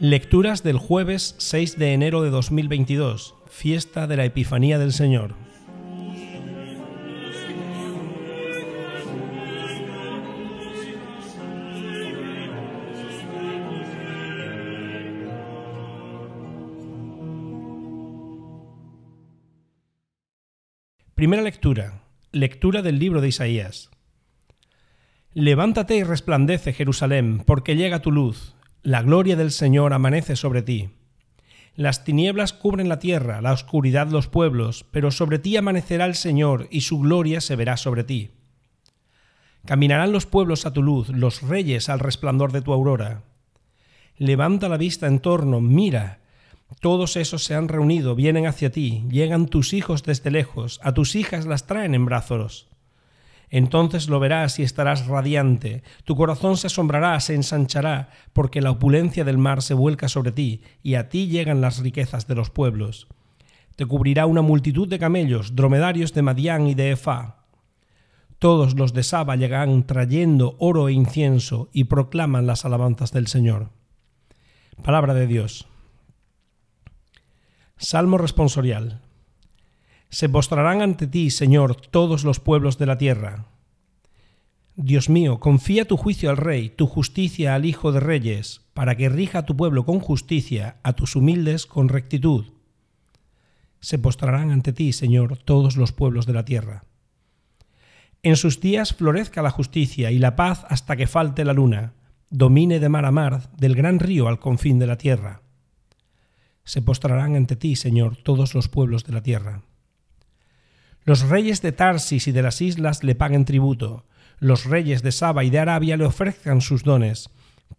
Lecturas del jueves 6 de enero de 2022, fiesta de la Epifanía del Señor. Primera lectura. Lectura del libro de Isaías. Levántate y resplandece, Jerusalén, porque llega tu luz la gloria del Señor amanece sobre ti. Las tinieblas cubren la tierra, la oscuridad los pueblos, pero sobre ti amanecerá el Señor y su gloria se verá sobre ti. Caminarán los pueblos a tu luz, los reyes al resplandor de tu aurora. Levanta la vista en torno, mira. Todos esos se han reunido, vienen hacia ti, llegan tus hijos desde lejos, a tus hijas las traen en brazos. Entonces lo verás y estarás radiante, tu corazón se asombrará, se ensanchará, porque la opulencia del mar se vuelca sobre ti, y a ti llegan las riquezas de los pueblos. Te cubrirá una multitud de camellos, dromedarios de Madián y de Efá. Todos los de Saba llegan trayendo oro e incienso y proclaman las alabanzas del Señor. Palabra de Dios. Salmo responsorial. Se postrarán ante ti, Señor, todos los pueblos de la tierra. Dios mío, confía tu juicio al Rey, tu justicia al Hijo de Reyes, para que rija a tu pueblo con justicia, a tus humildes con rectitud. Se postrarán ante ti, Señor, todos los pueblos de la tierra. En sus días florezca la justicia y la paz hasta que falte la luna, domine de mar a mar, del gran río al confín de la tierra. Se postrarán ante ti, Señor, todos los pueblos de la tierra. Los reyes de Tarsis y de las islas le paguen tributo, los reyes de Saba y de Arabia le ofrezcan sus dones,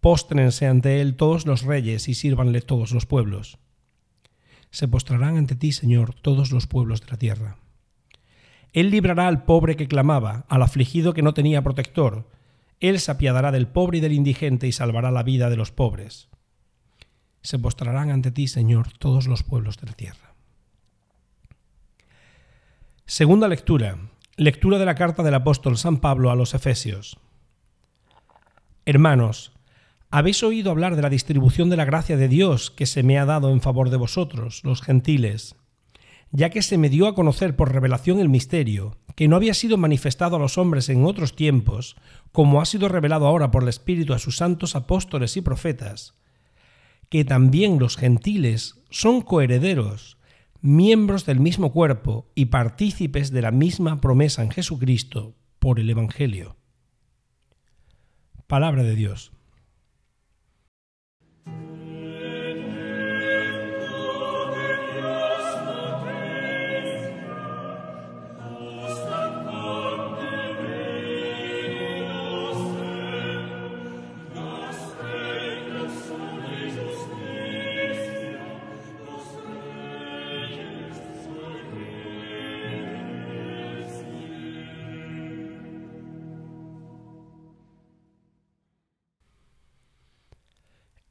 póstrense ante él todos los reyes y sírvanle todos los pueblos. Se postrarán ante ti, Señor, todos los pueblos de la tierra. Él librará al pobre que clamaba, al afligido que no tenía protector. Él se apiadará del pobre y del indigente y salvará la vida de los pobres. Se postrarán ante ti, Señor, todos los pueblos de la tierra. Segunda lectura. Lectura de la carta del apóstol San Pablo a los Efesios. Hermanos, habéis oído hablar de la distribución de la gracia de Dios que se me ha dado en favor de vosotros, los gentiles, ya que se me dio a conocer por revelación el misterio, que no había sido manifestado a los hombres en otros tiempos, como ha sido revelado ahora por el Espíritu a sus santos apóstoles y profetas, que también los gentiles son coherederos, miembros del mismo cuerpo y partícipes de la misma promesa en Jesucristo por el Evangelio. Palabra de Dios.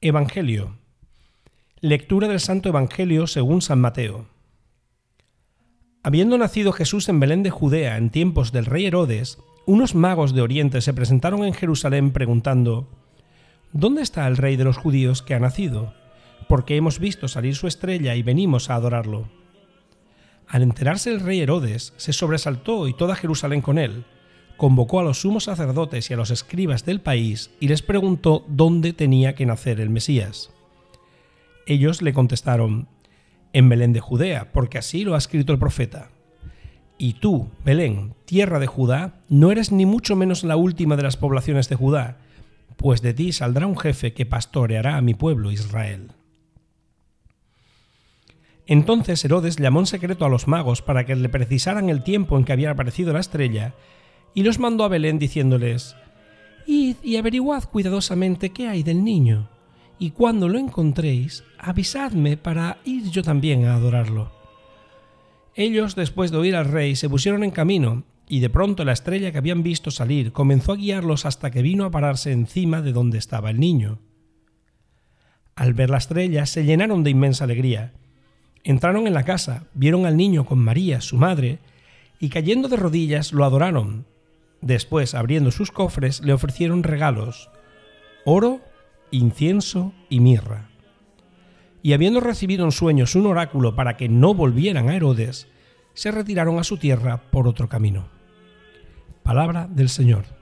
Evangelio. Lectura del Santo Evangelio según San Mateo. Habiendo nacido Jesús en Belén de Judea en tiempos del rey Herodes, unos magos de Oriente se presentaron en Jerusalén preguntando, ¿Dónde está el rey de los judíos que ha nacido? Porque hemos visto salir su estrella y venimos a adorarlo. Al enterarse el rey Herodes, se sobresaltó y toda Jerusalén con él, convocó a los sumos sacerdotes y a los escribas del país y les preguntó dónde tenía que nacer el Mesías. Ellos le contestaron, en Belén de Judea, porque así lo ha escrito el profeta. Y tú, Belén, tierra de Judá, no eres ni mucho menos la última de las poblaciones de Judá, pues de ti saldrá un jefe que pastoreará a mi pueblo Israel. Entonces Herodes llamó en secreto a los magos para que le precisaran el tiempo en que había aparecido la estrella, y los mandó a Belén diciéndoles, Id y averiguad cuidadosamente qué hay del niño, y cuando lo encontréis, avisadme para ir yo también a adorarlo. Ellos, después de oír al rey, se pusieron en camino, y de pronto la estrella que habían visto salir comenzó a guiarlos hasta que vino a pararse encima de donde estaba el niño. Al ver la estrella se llenaron de inmensa alegría. Entraron en la casa, vieron al niño con María, su madre, y cayendo de rodillas lo adoraron, Después, abriendo sus cofres, le ofrecieron regalos, oro, incienso y mirra. y habiendo recibido en sueños un oráculo para que no volvieran a Herodes, se retiraron a su tierra por otro camino. Palabra del Señor.